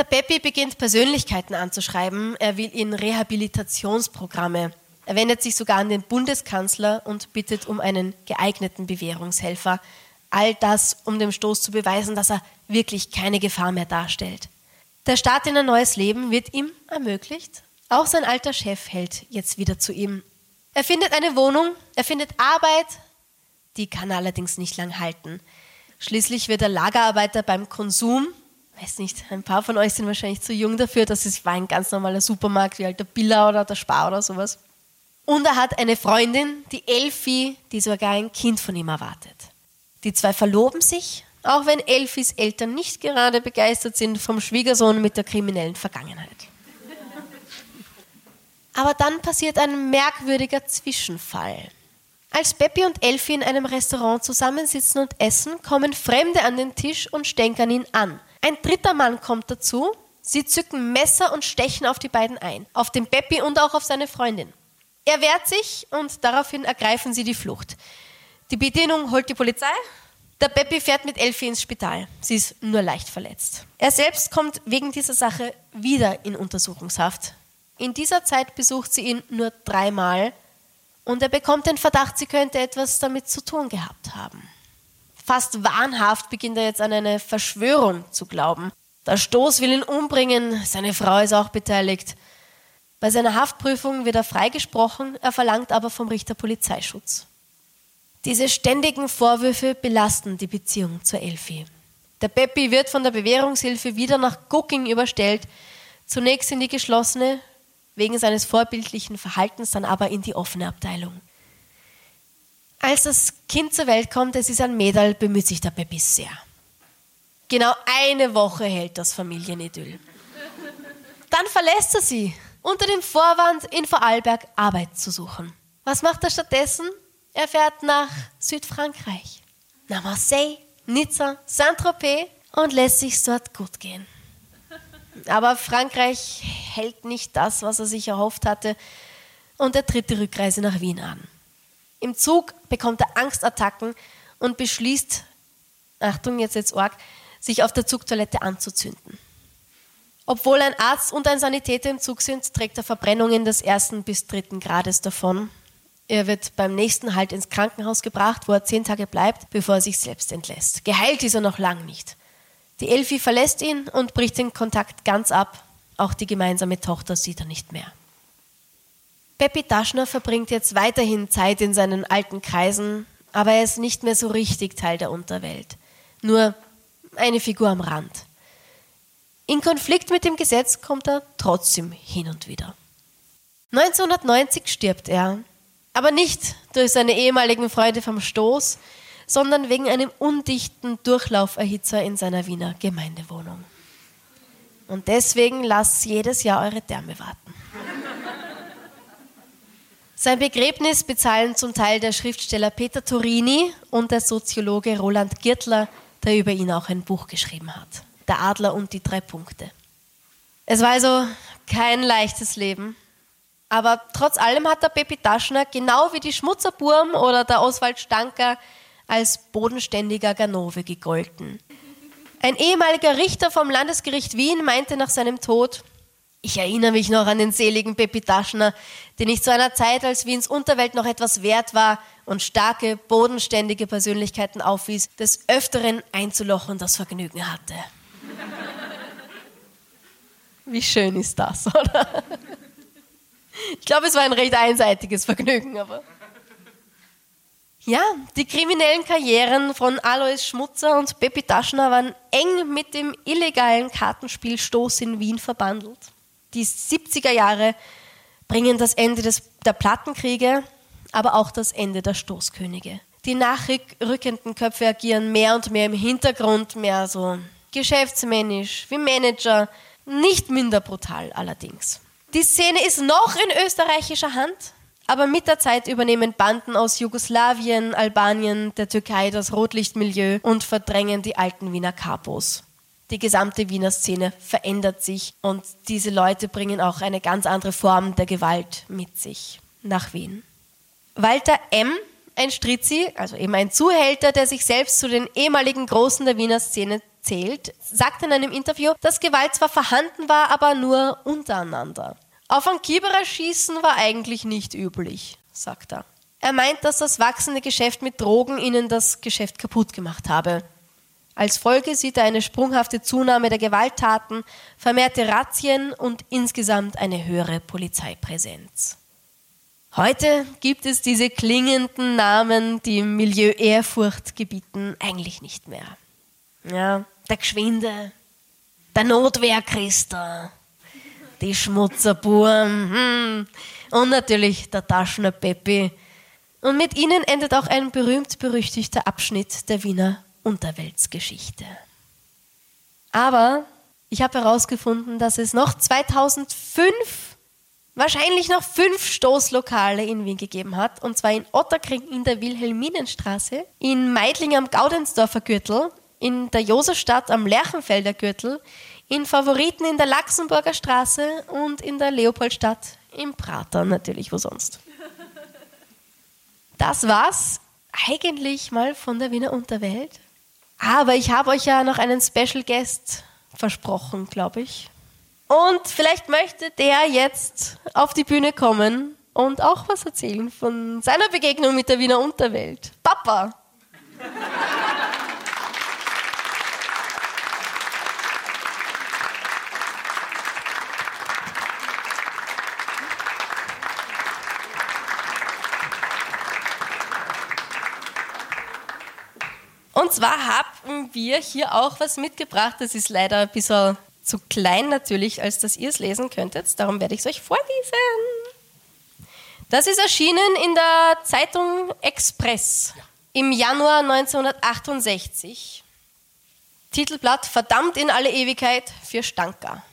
Der Peppi beginnt Persönlichkeiten anzuschreiben. Er will in Rehabilitationsprogramme. Er wendet sich sogar an den Bundeskanzler und bittet um einen geeigneten Bewährungshelfer. All das, um dem Stoß zu beweisen, dass er wirklich keine Gefahr mehr darstellt. Der Start in ein neues Leben wird ihm ermöglicht. Auch sein alter Chef hält jetzt wieder zu ihm. Er findet eine Wohnung, er findet Arbeit, die kann allerdings nicht lang halten. Schließlich wird er Lagerarbeiter beim Konsum. Weiß nicht, ein paar von euch sind wahrscheinlich zu jung dafür. Das ist, war ein ganz normaler Supermarkt, wie halt der Billa oder der Spar oder sowas. Und er hat eine Freundin, die Elfie, die sogar ein Kind von ihm erwartet. Die zwei verloben sich, auch wenn Elfis Eltern nicht gerade begeistert sind vom Schwiegersohn mit der kriminellen Vergangenheit. Aber dann passiert ein merkwürdiger Zwischenfall. Als Peppi und Elfie in einem Restaurant zusammensitzen und essen, kommen Fremde an den Tisch und stänkern ihn an. Ein dritter Mann kommt dazu. Sie zücken Messer und stechen auf die beiden ein, auf den Peppi und auch auf seine Freundin. Er wehrt sich und daraufhin ergreifen sie die Flucht. Die Bedienung holt die Polizei. Der Peppi fährt mit Elfie ins Spital. Sie ist nur leicht verletzt. Er selbst kommt wegen dieser Sache wieder in Untersuchungshaft. In dieser Zeit besucht sie ihn nur dreimal und er bekommt den Verdacht, sie könnte etwas damit zu tun gehabt haben. Fast wahnhaft beginnt er jetzt an eine Verschwörung zu glauben. Der Stoß will ihn umbringen, seine Frau ist auch beteiligt. Bei seiner Haftprüfung wird er freigesprochen, er verlangt aber vom Richter Polizeischutz. Diese ständigen Vorwürfe belasten die Beziehung zur Elfie. Der Peppi wird von der Bewährungshilfe wieder nach Cooking überstellt, zunächst in die geschlossene, wegen seines vorbildlichen Verhaltens dann aber in die offene Abteilung. Als das Kind zur Welt kommt, es ist ein Mädel, bemüht sich der Peppi sehr. Genau eine Woche hält das Familienidyll. Dann verlässt er sie, unter dem Vorwand, in Vorarlberg Arbeit zu suchen. Was macht er stattdessen? Er fährt nach Südfrankreich, nach Marseille, Nizza, Saint-Tropez und lässt sich dort gut gehen. Aber Frankreich hält nicht das, was er sich erhofft hatte, und er tritt die Rückreise nach Wien an. Im Zug bekommt er Angstattacken und beschließt, Achtung, jetzt jetzt arg, sich auf der Zugtoilette anzuzünden. Obwohl ein Arzt und ein Sanitäter im Zug sind, trägt er Verbrennungen des ersten bis dritten Grades davon. Er wird beim nächsten Halt ins Krankenhaus gebracht, wo er zehn Tage bleibt, bevor er sich selbst entlässt. Geheilt ist er noch lang nicht. Die Elfi verlässt ihn und bricht den Kontakt ganz ab. Auch die gemeinsame Tochter sieht er nicht mehr. Peppi Daschner verbringt jetzt weiterhin Zeit in seinen alten Kreisen, aber er ist nicht mehr so richtig Teil der Unterwelt. Nur eine Figur am Rand. In Konflikt mit dem Gesetz kommt er trotzdem hin und wieder. 1990 stirbt er, aber nicht durch seine ehemaligen Freunde vom Stoß, sondern wegen einem undichten Durchlauferhitzer in seiner Wiener Gemeindewohnung. Und deswegen lasst jedes Jahr eure Därme warten. Sein Begräbnis bezahlen zum Teil der Schriftsteller Peter Torini und der Soziologe Roland Girtler, der über ihn auch ein Buch geschrieben hat. Der Adler und die drei Punkte. Es war also kein leichtes Leben. Aber trotz allem hat der Pepi Taschner, genau wie die Schmutzerburm oder der Oswald Stanker, als bodenständiger Ganove gegolten. Ein ehemaliger Richter vom Landesgericht Wien meinte nach seinem Tod, ich erinnere mich noch an den seligen Pepi Taschner, den ich zu einer Zeit, als Wiens Unterwelt noch etwas wert war und starke, bodenständige Persönlichkeiten aufwies, des Öfteren einzulochen das Vergnügen hatte. Wie schön ist das, oder? Ich glaube, es war ein recht einseitiges Vergnügen, aber. Ja, die kriminellen Karrieren von Alois Schmutzer und Peppi Taschner waren eng mit dem illegalen Kartenspielstoß in Wien verbandelt. Die 70er Jahre bringen das Ende des, der Plattenkriege, aber auch das Ende der Stoßkönige. Die nachrückenden Köpfe agieren mehr und mehr im Hintergrund, mehr so geschäftsmännisch, wie Manager, nicht minder brutal allerdings. Die Szene ist noch in österreichischer Hand, aber mit der Zeit übernehmen Banden aus Jugoslawien, Albanien, der Türkei das Rotlichtmilieu und verdrängen die alten Wiener Kapos. Die gesamte Wiener Szene verändert sich und diese Leute bringen auch eine ganz andere Form der Gewalt mit sich nach Wien. Walter M., ein Stritzi, also eben ein Zuhälter, der sich selbst zu den ehemaligen Großen der Wiener Szene erzählt, sagt in einem Interview, dass Gewalt zwar vorhanden war, aber nur untereinander. Auf ein Kieberer schießen war eigentlich nicht üblich, sagt er. Er meint, dass das wachsende Geschäft mit Drogen ihnen das Geschäft kaputt gemacht habe. Als Folge sieht er eine sprunghafte Zunahme der Gewalttaten, vermehrte Razzien und insgesamt eine höhere Polizeipräsenz. Heute gibt es diese klingenden Namen, die im Milieu Ehrfurcht gebieten, eigentlich nicht mehr. Ja, der Geschwinde, der Notwehrchrister, die Schmutzerburm hm, und natürlich der Taschner Peppi. Und mit ihnen endet auch ein berühmt-berüchtigter Abschnitt der Wiener Unterweltsgeschichte. Aber ich habe herausgefunden, dass es noch 2005 wahrscheinlich noch fünf Stoßlokale in Wien gegeben hat. Und zwar in Otterkring in der Wilhelminenstraße, in Meidling am Gaudensdorfer Gürtel, in der Josefstadt am Lerchenfelder Gürtel, in Favoriten in der Laxenburger Straße und in der Leopoldstadt im Prater, natürlich, wo sonst. Das war's eigentlich mal von der Wiener Unterwelt. Aber ich habe euch ja noch einen Special Guest versprochen, glaube ich. Und vielleicht möchte der jetzt auf die Bühne kommen und auch was erzählen von seiner Begegnung mit der Wiener Unterwelt. Papa! Und zwar haben wir hier auch was mitgebracht. Das ist leider ein bisschen zu klein natürlich, als dass ihr es lesen könntet. Darum werde ich es euch vorlesen. Das ist erschienen in der Zeitung Express im Januar 1968. Titelblatt Verdammt in alle Ewigkeit für Stanka.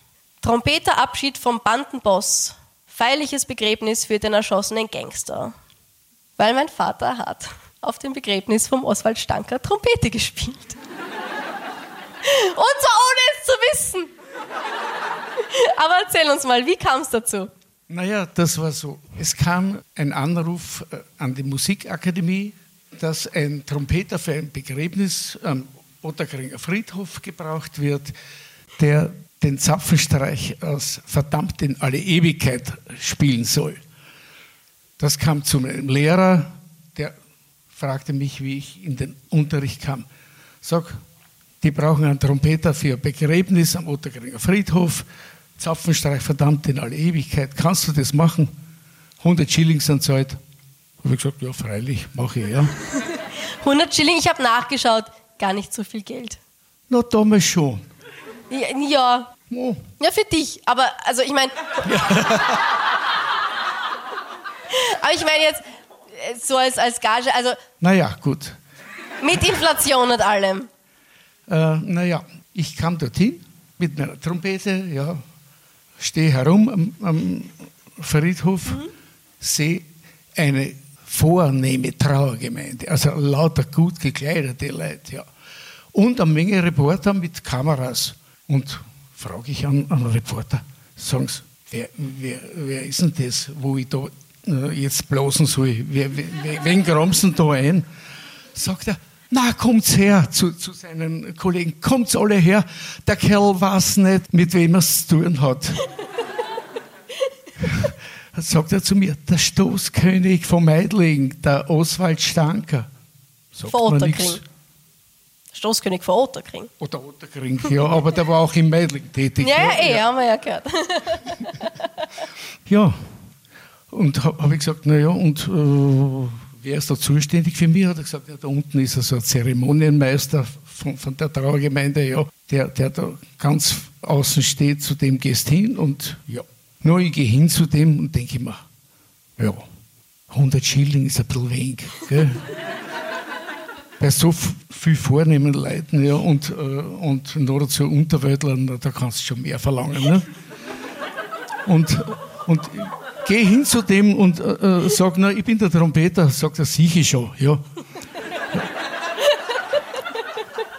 Trompeterabschied vom Bandenboss. Feierliches Begräbnis für den erschossenen Gangster. Weil mein Vater hat auf dem Begräbnis vom Oswald Stanker Trompete gespielt. Und zwar ohne es zu wissen. Aber erzähl uns mal, wie kam es dazu? Naja, das war so. Es kam ein Anruf äh, an die Musikakademie, dass ein Trompeter für ein Begräbnis am Otterkringer Friedhof gebraucht wird, der den Zapfenstreich aus Verdammt in alle Ewigkeit spielen soll. Das kam zu meinem Lehrer, fragte mich, wie ich in den Unterricht kam. Sag, die brauchen einen Trompeter für Begräbnis am Otterkringer Friedhof. Zapfenstreich verdammt in alle Ewigkeit. Kannst du das machen? 100 Schilling sind Zeit. Habe ich gesagt, ja, freilich, mache ich, ja. 100 Schilling, ich habe nachgeschaut, gar nicht so viel Geld. Na, damals schon. Ja, ja. Oh. Ja, für dich. Aber, also ich meine. aber ich meine jetzt, so als, als Gage, also. Naja, gut. Mit Inflation und allem. Äh, naja, ich kam dorthin mit meiner Trompete, ja, stehe herum am, am Friedhof, mhm. sehe eine vornehme Trauergemeinde, also lauter gut gekleidete Leute, ja. Und eine Menge Reporter mit Kameras. Und frage ich an einen Reporter, sagen Sie, wer, wer, wer ist denn das, wo ich da äh, jetzt blasen soll? Wer, wer, wen gramsen da ein? Sagt er, na, kommt's her zu, zu seinen Kollegen, kommt's alle her. Der Kerl weiß nicht, mit wem er es zu tun hat. Dann sagt er zu mir, der Stoßkönig von Meidling, der Oswald Stanker. Sagt von Otterkring. Stoßkönig von Otterkring. Oder Otterkring, ja, aber der war auch in Meidling tätig. Ja, ja, eh, haben wir ja gehört. ja, und habe hab ich gesagt, naja, und äh, wer ist da zuständig für mich? Hat er gesagt, ja, da unten ist so ein Zeremonienmeister von, von der Trauergemeinde, ja, der, der da ganz außen steht, zu dem gehst hin und ja. Nur ich gehe hin zu dem und denke mir, ja, 100 Schilling ist ein bisschen wenig. Gell? Bei so viel vornehmen Leuten ja, und, äh, und noch dazu Unterwäldlern, da kannst du schon mehr verlangen. Ne? Und, und gehe hin zu dem und äh, äh sage, na, ich bin der Trompeter. Sagt er, sicher schon, ja.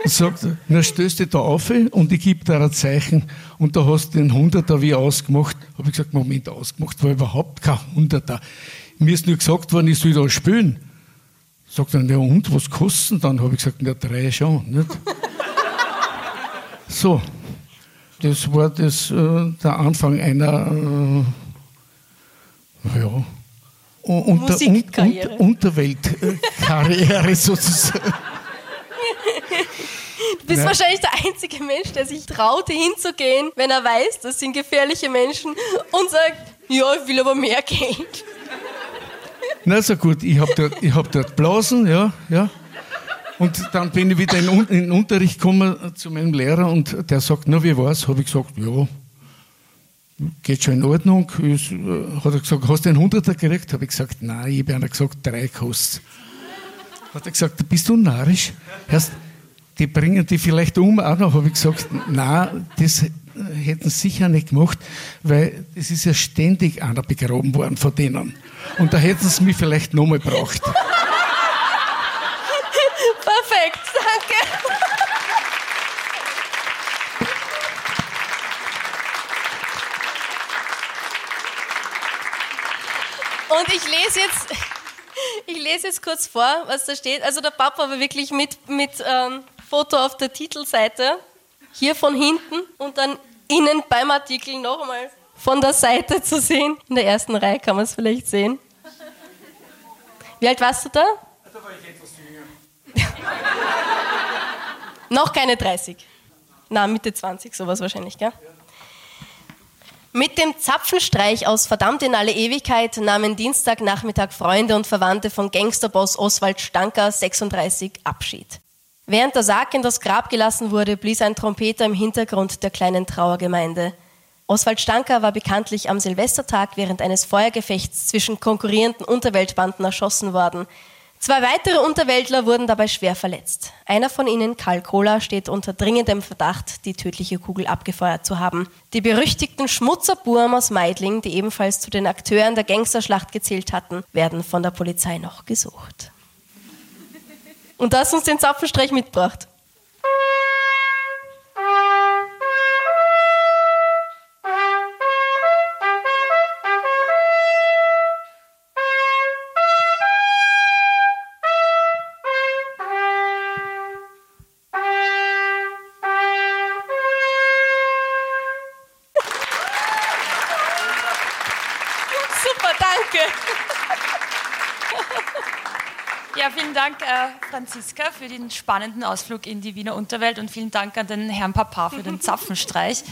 sagt, na stößt dich da auf und ich gebe dir ein Zeichen und da hast du den Hunderter wie ausgemacht. Habe ich gesagt, Moment, ausgemacht war überhaupt kein Hunderter. Mir ist nur gesagt worden, ich soll da spielen. Sagt er, ja und, was kosten dann? Habe ich gesagt, na drei schon. Nicht? So, das war das, äh, der Anfang einer äh, ja, unter, Musikkarriere. unter, Unterweltkarriere sozusagen. Du bist Ja. wahrscheinlich der einzige Mensch, der sich traute hinzugehen, wenn er weiß, das sind gefährliche Menschen und sagt, ja, ich will aber mehr Geld. Na so gut, ich habe dort, ich hab dort blasen, ja, ja. Und dann bin ich wieder in, Un- in den Unterricht gekommen zu meinem Lehrer und der sagt, na wie war's? Habe ich gesagt, ja, geht schon in Ordnung. Ist, äh, hat er gesagt, hast du einen Hunderter gekriegt? Habe ich gesagt, nein, ich habe einer gesagt, drei kostet. Hat er gesagt, bist du narrisch? Erst, die bringen die vielleicht um auch noch. Habe ich gesagt, nein, das hätten sie sicher nicht gemacht, weil es ist ja ständig einer begraben worden von denen. Und da hätten sie mich vielleicht nochmal braucht. Perfekt, danke. Und ich lese jetzt, ich lese jetzt kurz vor, was da steht. Also der Papa war wirklich mit, mit ähm, Foto auf der Titelseite, hier von hinten und dann innen beim Artikel noch einmal von der Seite zu sehen. In der ersten Reihe kann man es vielleicht sehen. Wie alt warst du da? Noch keine 30. Na, Mitte 20, sowas wahrscheinlich, gell? Mit dem Zapfenstreich aus Verdammt in alle Ewigkeit nahmen Dienstagnachmittag Freunde und Verwandte von Gangsterboss Oswald Stanker 36 Abschied. Während der Sarg in das Grab gelassen wurde, blies ein Trompeter im Hintergrund der kleinen Trauergemeinde. Oswald Stanker war bekanntlich am Silvestertag während eines Feuergefechts zwischen konkurrierenden Unterweltbanden erschossen worden. Zwei weitere Unterweltler wurden dabei schwer verletzt. Einer von ihnen, Karl Kohler, steht unter dringendem Verdacht, die tödliche Kugel abgefeuert zu haben. Die berüchtigten Schmutzerburm aus Meidling, die ebenfalls zu den Akteuren der Gangsterschlacht gezählt hatten, werden von der Polizei noch gesucht. Und das uns den Zapfenstreich mitbracht. Super, danke. Ja, vielen Dank, äh, Franziska, für den spannenden Ausflug in die Wiener Unterwelt und vielen Dank an den Herrn Papa für den Zapfenstreich.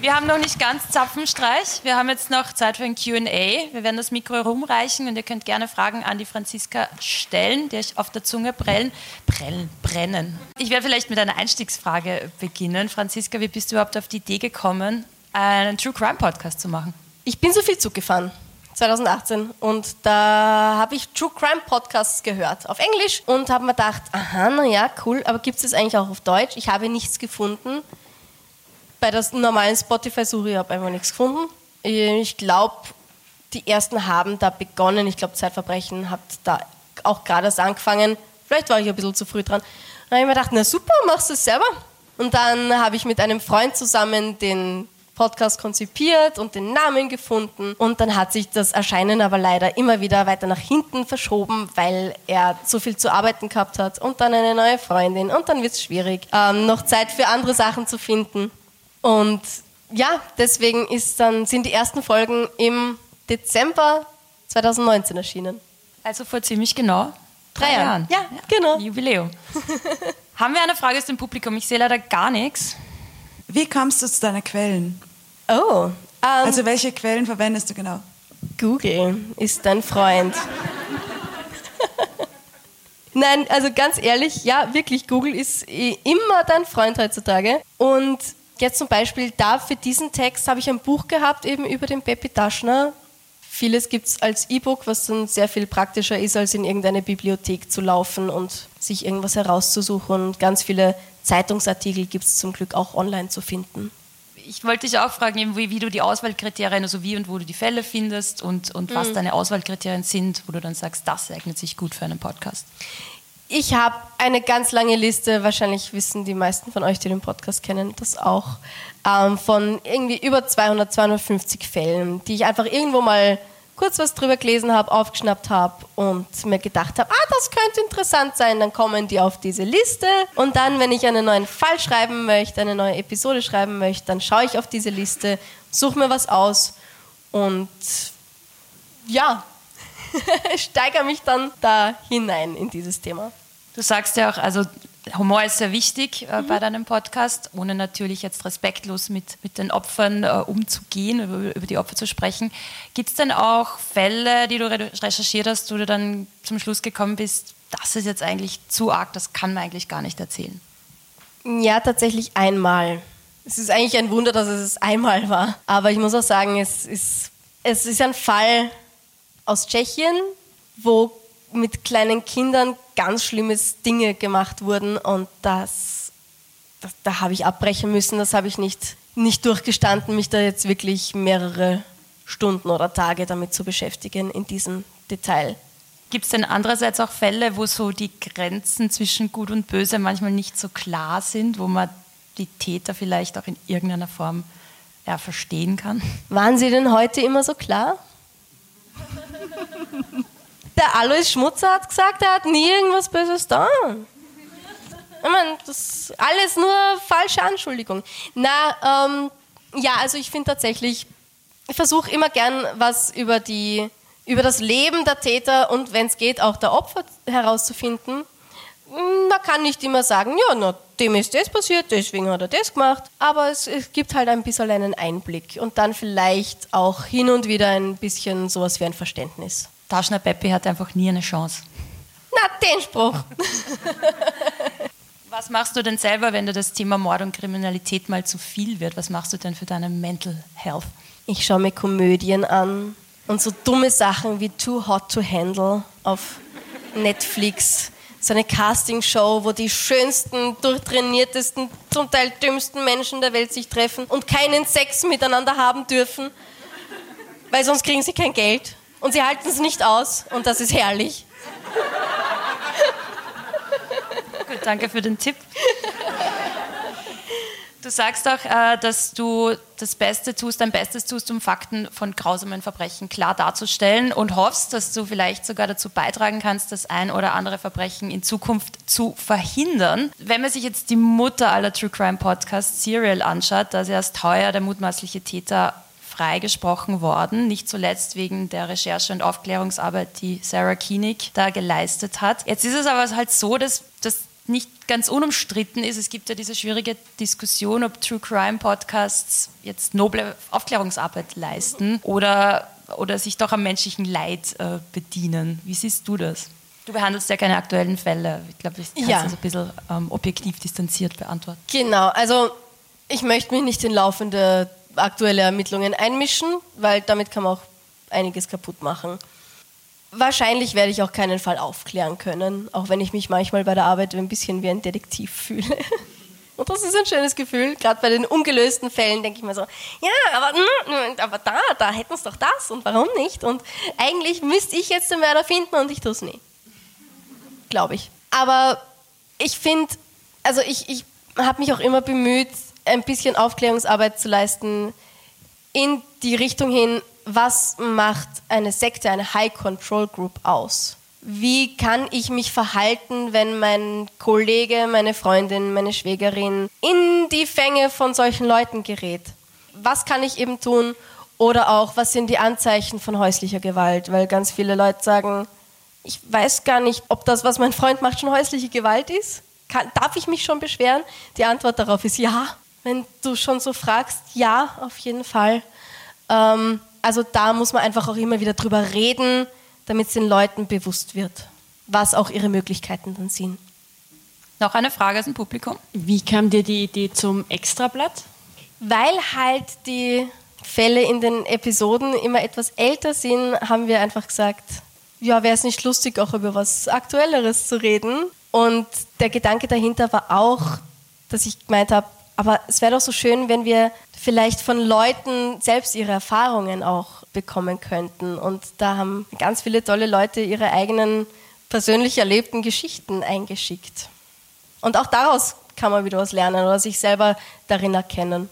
Wir haben noch nicht ganz Zapfenstreich. Wir haben jetzt noch Zeit für ein QA. Wir werden das Mikro rumreichen und ihr könnt gerne Fragen an die Franziska stellen, die euch auf der Zunge prellen. Prellen, brennen. Ich werde vielleicht mit einer Einstiegsfrage beginnen. Franziska, wie bist du überhaupt auf die Idee gekommen, einen True Crime Podcast zu machen? Ich bin so viel Zug gefahren. 2018 und da habe ich True Crime Podcasts gehört auf Englisch und habe mir gedacht, aha, na ja, cool, aber gibt es das eigentlich auch auf Deutsch? Ich habe nichts gefunden. Bei der normalen Spotify-Suche habe ich einfach nichts gefunden. Ich glaube, die ersten haben da begonnen. Ich glaube, Zeitverbrechen hat da auch gerade erst angefangen. Vielleicht war ich ein bisschen zu früh dran. Dann habe ich mir gedacht, na super, machst du es selber. Und dann habe ich mit einem Freund zusammen den Podcast konzipiert und den Namen gefunden. Und dann hat sich das Erscheinen aber leider immer wieder weiter nach hinten verschoben, weil er zu viel zu arbeiten gehabt hat und dann eine neue Freundin. Und dann wird es schwierig, ähm, noch Zeit für andere Sachen zu finden. Und ja, deswegen ist dann, sind die ersten Folgen im Dezember 2019 erschienen. Also vor ziemlich genau Drei Jahren. Ja, genau. Jubiläum. Haben wir eine Frage aus dem Publikum? Ich sehe leider gar nichts. Wie kamst du zu deinen Quellen? Oh, ähm, Also welche Quellen verwendest du genau? Google ist dein Freund. Nein, also ganz ehrlich, ja, wirklich, Google ist eh immer dein Freund heutzutage. Und jetzt zum Beispiel da für diesen Text habe ich ein Buch gehabt, eben über den Peppi Taschner. Vieles gibt es als E-Book, was dann sehr viel praktischer ist, als in irgendeine Bibliothek zu laufen und sich irgendwas herauszusuchen. Und ganz viele Zeitungsartikel gibt es zum Glück auch online zu finden. Ich wollte dich auch fragen, eben, wie, wie du die Auswahlkriterien, also wie und wo du die Fälle findest und, und was deine Auswahlkriterien sind, wo du dann sagst, das eignet sich gut für einen Podcast. Ich habe eine ganz lange Liste, wahrscheinlich wissen die meisten von euch, die den Podcast kennen, das auch, ähm, von irgendwie über 200, 250 Fällen, die ich einfach irgendwo mal kurz was drüber gelesen habe, aufgeschnappt habe und mir gedacht habe, ah, das könnte interessant sein, dann kommen die auf diese Liste. Und dann, wenn ich einen neuen Fall schreiben möchte, eine neue Episode schreiben möchte, dann schaue ich auf diese Liste, suche mir was aus und ja, steigere mich dann da hinein in dieses Thema. Du sagst ja auch, also Humor ist sehr wichtig äh, mhm. bei deinem Podcast, ohne natürlich jetzt respektlos mit, mit den Opfern äh, umzugehen, über, über, die Opfer zu sprechen. Gibt es denn auch Fälle, die du recherchiert hast, wo du dann zum Schluss gekommen bist, das ist jetzt eigentlich zu arg, das kann man eigentlich gar nicht erzählen? Ja, tatsächlich einmal. Es ist eigentlich ein Wunder, dass es einmal war. Aber ich muss auch sagen, es ist, es ist ein Fall aus Tschechien, wo mit kleinen Kindern ganz schlimme Dinge gemacht wurden und das, das da habe ich abbrechen müssen, das habe ich nicht, nicht durchgestanden, mich da jetzt wirklich mehrere Stunden oder Tage damit zu beschäftigen in diesem Detail. Gibt es denn andererseits auch Fälle, wo so die Grenzen zwischen Gut und Böse manchmal nicht so klar sind, wo man die Täter vielleicht auch in irgendeiner Form ja, verstehen kann? Waren sie denn heute immer so klar? Der Alois Schmutzer hat gesagt, er hat nie irgendwas Böses da. Ich meine, das ist alles nur falsche Anschuldigung. Na, ähm, ja, also ich finde tatsächlich, ich versuche immer gern was über, die, über das Leben der Täter und wenn es geht, auch der Opfer herauszufinden. Man kann nicht immer sagen, ja, na, dem ist das passiert, deswegen hat er das gemacht. Aber es, es, gibt halt ein bisschen einen Einblick und dann vielleicht auch hin und wieder ein bisschen sowas wie ein Verständnis. Taschner Peppi hat einfach nie eine Chance. Na, den Spruch. Was machst du denn selber, wenn dir das Thema Mord und Kriminalität mal zu viel wird? Was machst du denn für deine Mental Health? Ich schaue mir Komödien an und so dumme Sachen wie Too Hot to Handle auf Netflix. So eine Castingshow, wo die schönsten, durchtrainiertesten, zum Teil dümmsten Menschen der Welt sich treffen und keinen Sex miteinander haben dürfen, weil sonst kriegen sie kein Geld. Und sie halten es nicht aus und das ist herrlich. Gut, danke für den Tipp. Du sagst auch, äh, dass du das Beste tust, dein Bestes tust, um Fakten von grausamen Verbrechen klar darzustellen und hoffst, dass du vielleicht sogar dazu beitragen kannst, das ein oder andere Verbrechen in Zukunft zu verhindern. Wenn man sich jetzt die Mutter aller True Crime Podcasts Serial anschaut, da ist erst heuer der mutmaßliche Täter freigesprochen worden, nicht zuletzt wegen der Recherche- und Aufklärungsarbeit, die Sarah Koenig da geleistet hat. Jetzt ist es aber halt so, dass das nicht ganz unumstritten ist. Es gibt ja diese schwierige Diskussion, ob True Crime Podcasts jetzt noble Aufklärungsarbeit leisten oder, oder sich doch am menschlichen Leid äh, bedienen. Wie siehst du das? Du behandelst ja keine aktuellen Fälle. Ich glaube, ich kann ja. das ein bisschen ähm, objektiv distanziert beantworten. Genau, also ich möchte mich nicht in laufende aktuelle Ermittlungen einmischen, weil damit kann man auch einiges kaputt machen. Wahrscheinlich werde ich auch keinen Fall aufklären können, auch wenn ich mich manchmal bei der Arbeit ein bisschen wie ein Detektiv fühle. Und das ist ein schönes Gefühl. Gerade bei den ungelösten Fällen denke ich mir so, ja, aber, mm, aber da, da hätten sie doch das und warum nicht? Und eigentlich müsste ich jetzt den Mörder finden und ich tue es nie. Glaube ich. Aber ich finde, also ich, ich habe mich auch immer bemüht, ein bisschen Aufklärungsarbeit zu leisten in die Richtung hin, was macht eine Sekte, eine High Control Group aus? Wie kann ich mich verhalten, wenn mein Kollege, meine Freundin, meine Schwägerin in die Fänge von solchen Leuten gerät? Was kann ich eben tun? Oder auch, was sind die Anzeichen von häuslicher Gewalt? Weil ganz viele Leute sagen, ich weiß gar nicht, ob das, was mein Freund macht, schon häusliche Gewalt ist. Kann, darf ich mich schon beschweren? Die Antwort darauf ist ja wenn du schon so fragst, ja, auf jeden Fall. Ähm, also da muss man einfach auch immer wieder drüber reden, damit es den Leuten bewusst wird, was auch ihre Möglichkeiten dann sind. Noch eine Frage aus dem Publikum. Wie kam dir die Idee zum Extrablatt? Weil halt die Fälle in den Episoden immer etwas älter sind, haben wir einfach gesagt, ja, wäre es nicht lustig, auch über was Aktuelleres zu reden. Und der Gedanke dahinter war auch, dass ich gemeint habe, aber es wäre doch so schön, wenn wir vielleicht von Leuten selbst ihre Erfahrungen auch bekommen könnten. Und da haben ganz viele tolle Leute ihre eigenen persönlich erlebten Geschichten eingeschickt. Und auch daraus kann man wieder was lernen oder sich selber darin erkennen.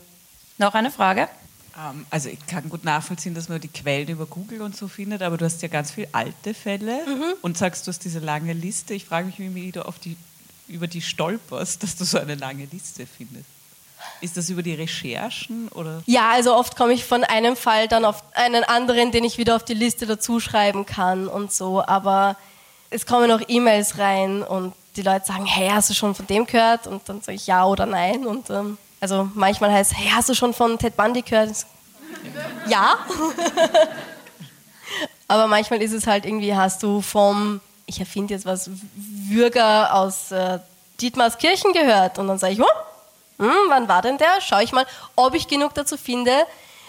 Noch eine Frage? Ähm, also ich kann gut nachvollziehen, dass man die Quellen über Google und so findet, aber du hast ja ganz viele alte Fälle Mhm. und sagst, du hast diese lange Liste. Ich frage mich, wie du auf die, über die stolperst, dass du so eine lange Liste findest. Ist das über die Recherchen oder? Ja, also oft komme ich von einem Fall dann auf einen anderen, den ich wieder auf die Liste dazuschreiben kann und so. Aber es kommen auch E-Mails rein und die Leute sagen, hey, hast du schon von dem gehört? Und dann sage ich ja oder nein. Und ähm, also manchmal heißt es, hey, hast du schon von Ted Bundy gehört? Sag, Ja. Aber manchmal ist es halt irgendwie, hast du vom, ich erfinde jetzt was, Würger aus äh, Dietmarskirchen gehört? Und dann sage ich, oh, hm, wann war denn der? Schaue ich mal, ob ich genug dazu finde.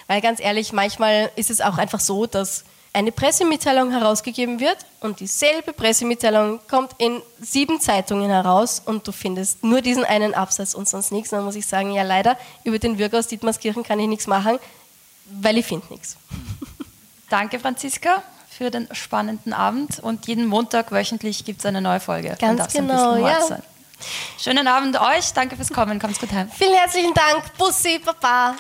Weil ganz ehrlich, manchmal ist es auch einfach so, dass eine Pressemitteilung herausgegeben wird und dieselbe Pressemitteilung kommt in sieben Zeitungen heraus und du findest nur diesen einen Absatz und sonst nichts. Und dann muss ich sagen, ja leider, über den Würger aus Dietmarskirchen kann ich nichts machen, weil ich finde nichts. Danke, Franziska, für den spannenden Abend. Und jeden Montag wöchentlich gibt es eine neue Folge. Ganz genau, ja. sein. Schönen Abend euch. Danke fürs Kommen. Kommt's gut heim. Vielen herzlichen Dank. Bussi, Papa.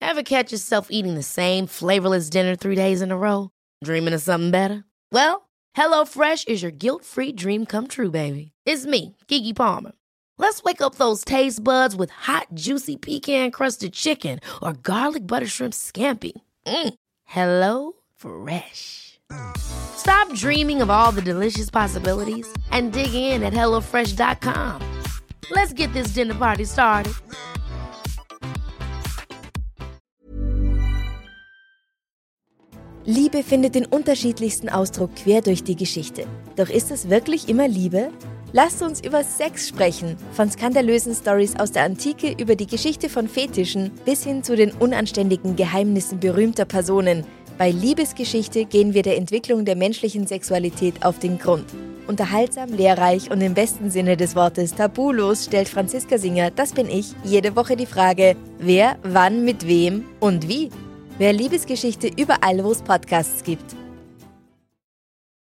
Ever catch yourself eating the same flavorless dinner three days in a row? Dreaming of something better? Well, HelloFresh is your guilt-free dream come true, baby. It's me, Kiki Palmer. Let's wake up those taste buds with hot, juicy pecan-crusted chicken or garlic butter shrimp scampi. Mm. Hello Fresh. Stop dreaming of all the delicious possibilities and dig in at HelloFresh.com. Let's get this dinner party started. Liebe findet den unterschiedlichsten Ausdruck quer durch die Geschichte. Doch ist es wirklich immer Liebe? Lasst uns über Sex sprechen. Von skandalösen Stories aus der Antike über die Geschichte von Fetischen bis hin zu den unanständigen Geheimnissen berühmter Personen. Bei Liebesgeschichte gehen wir der Entwicklung der menschlichen Sexualität auf den Grund. Unterhaltsam, lehrreich und im besten Sinne des Wortes tabulos stellt Franziska Singer, das bin ich, jede Woche die Frage, wer, wann, mit wem und wie. Wer Liebesgeschichte überall, wo es Podcasts gibt.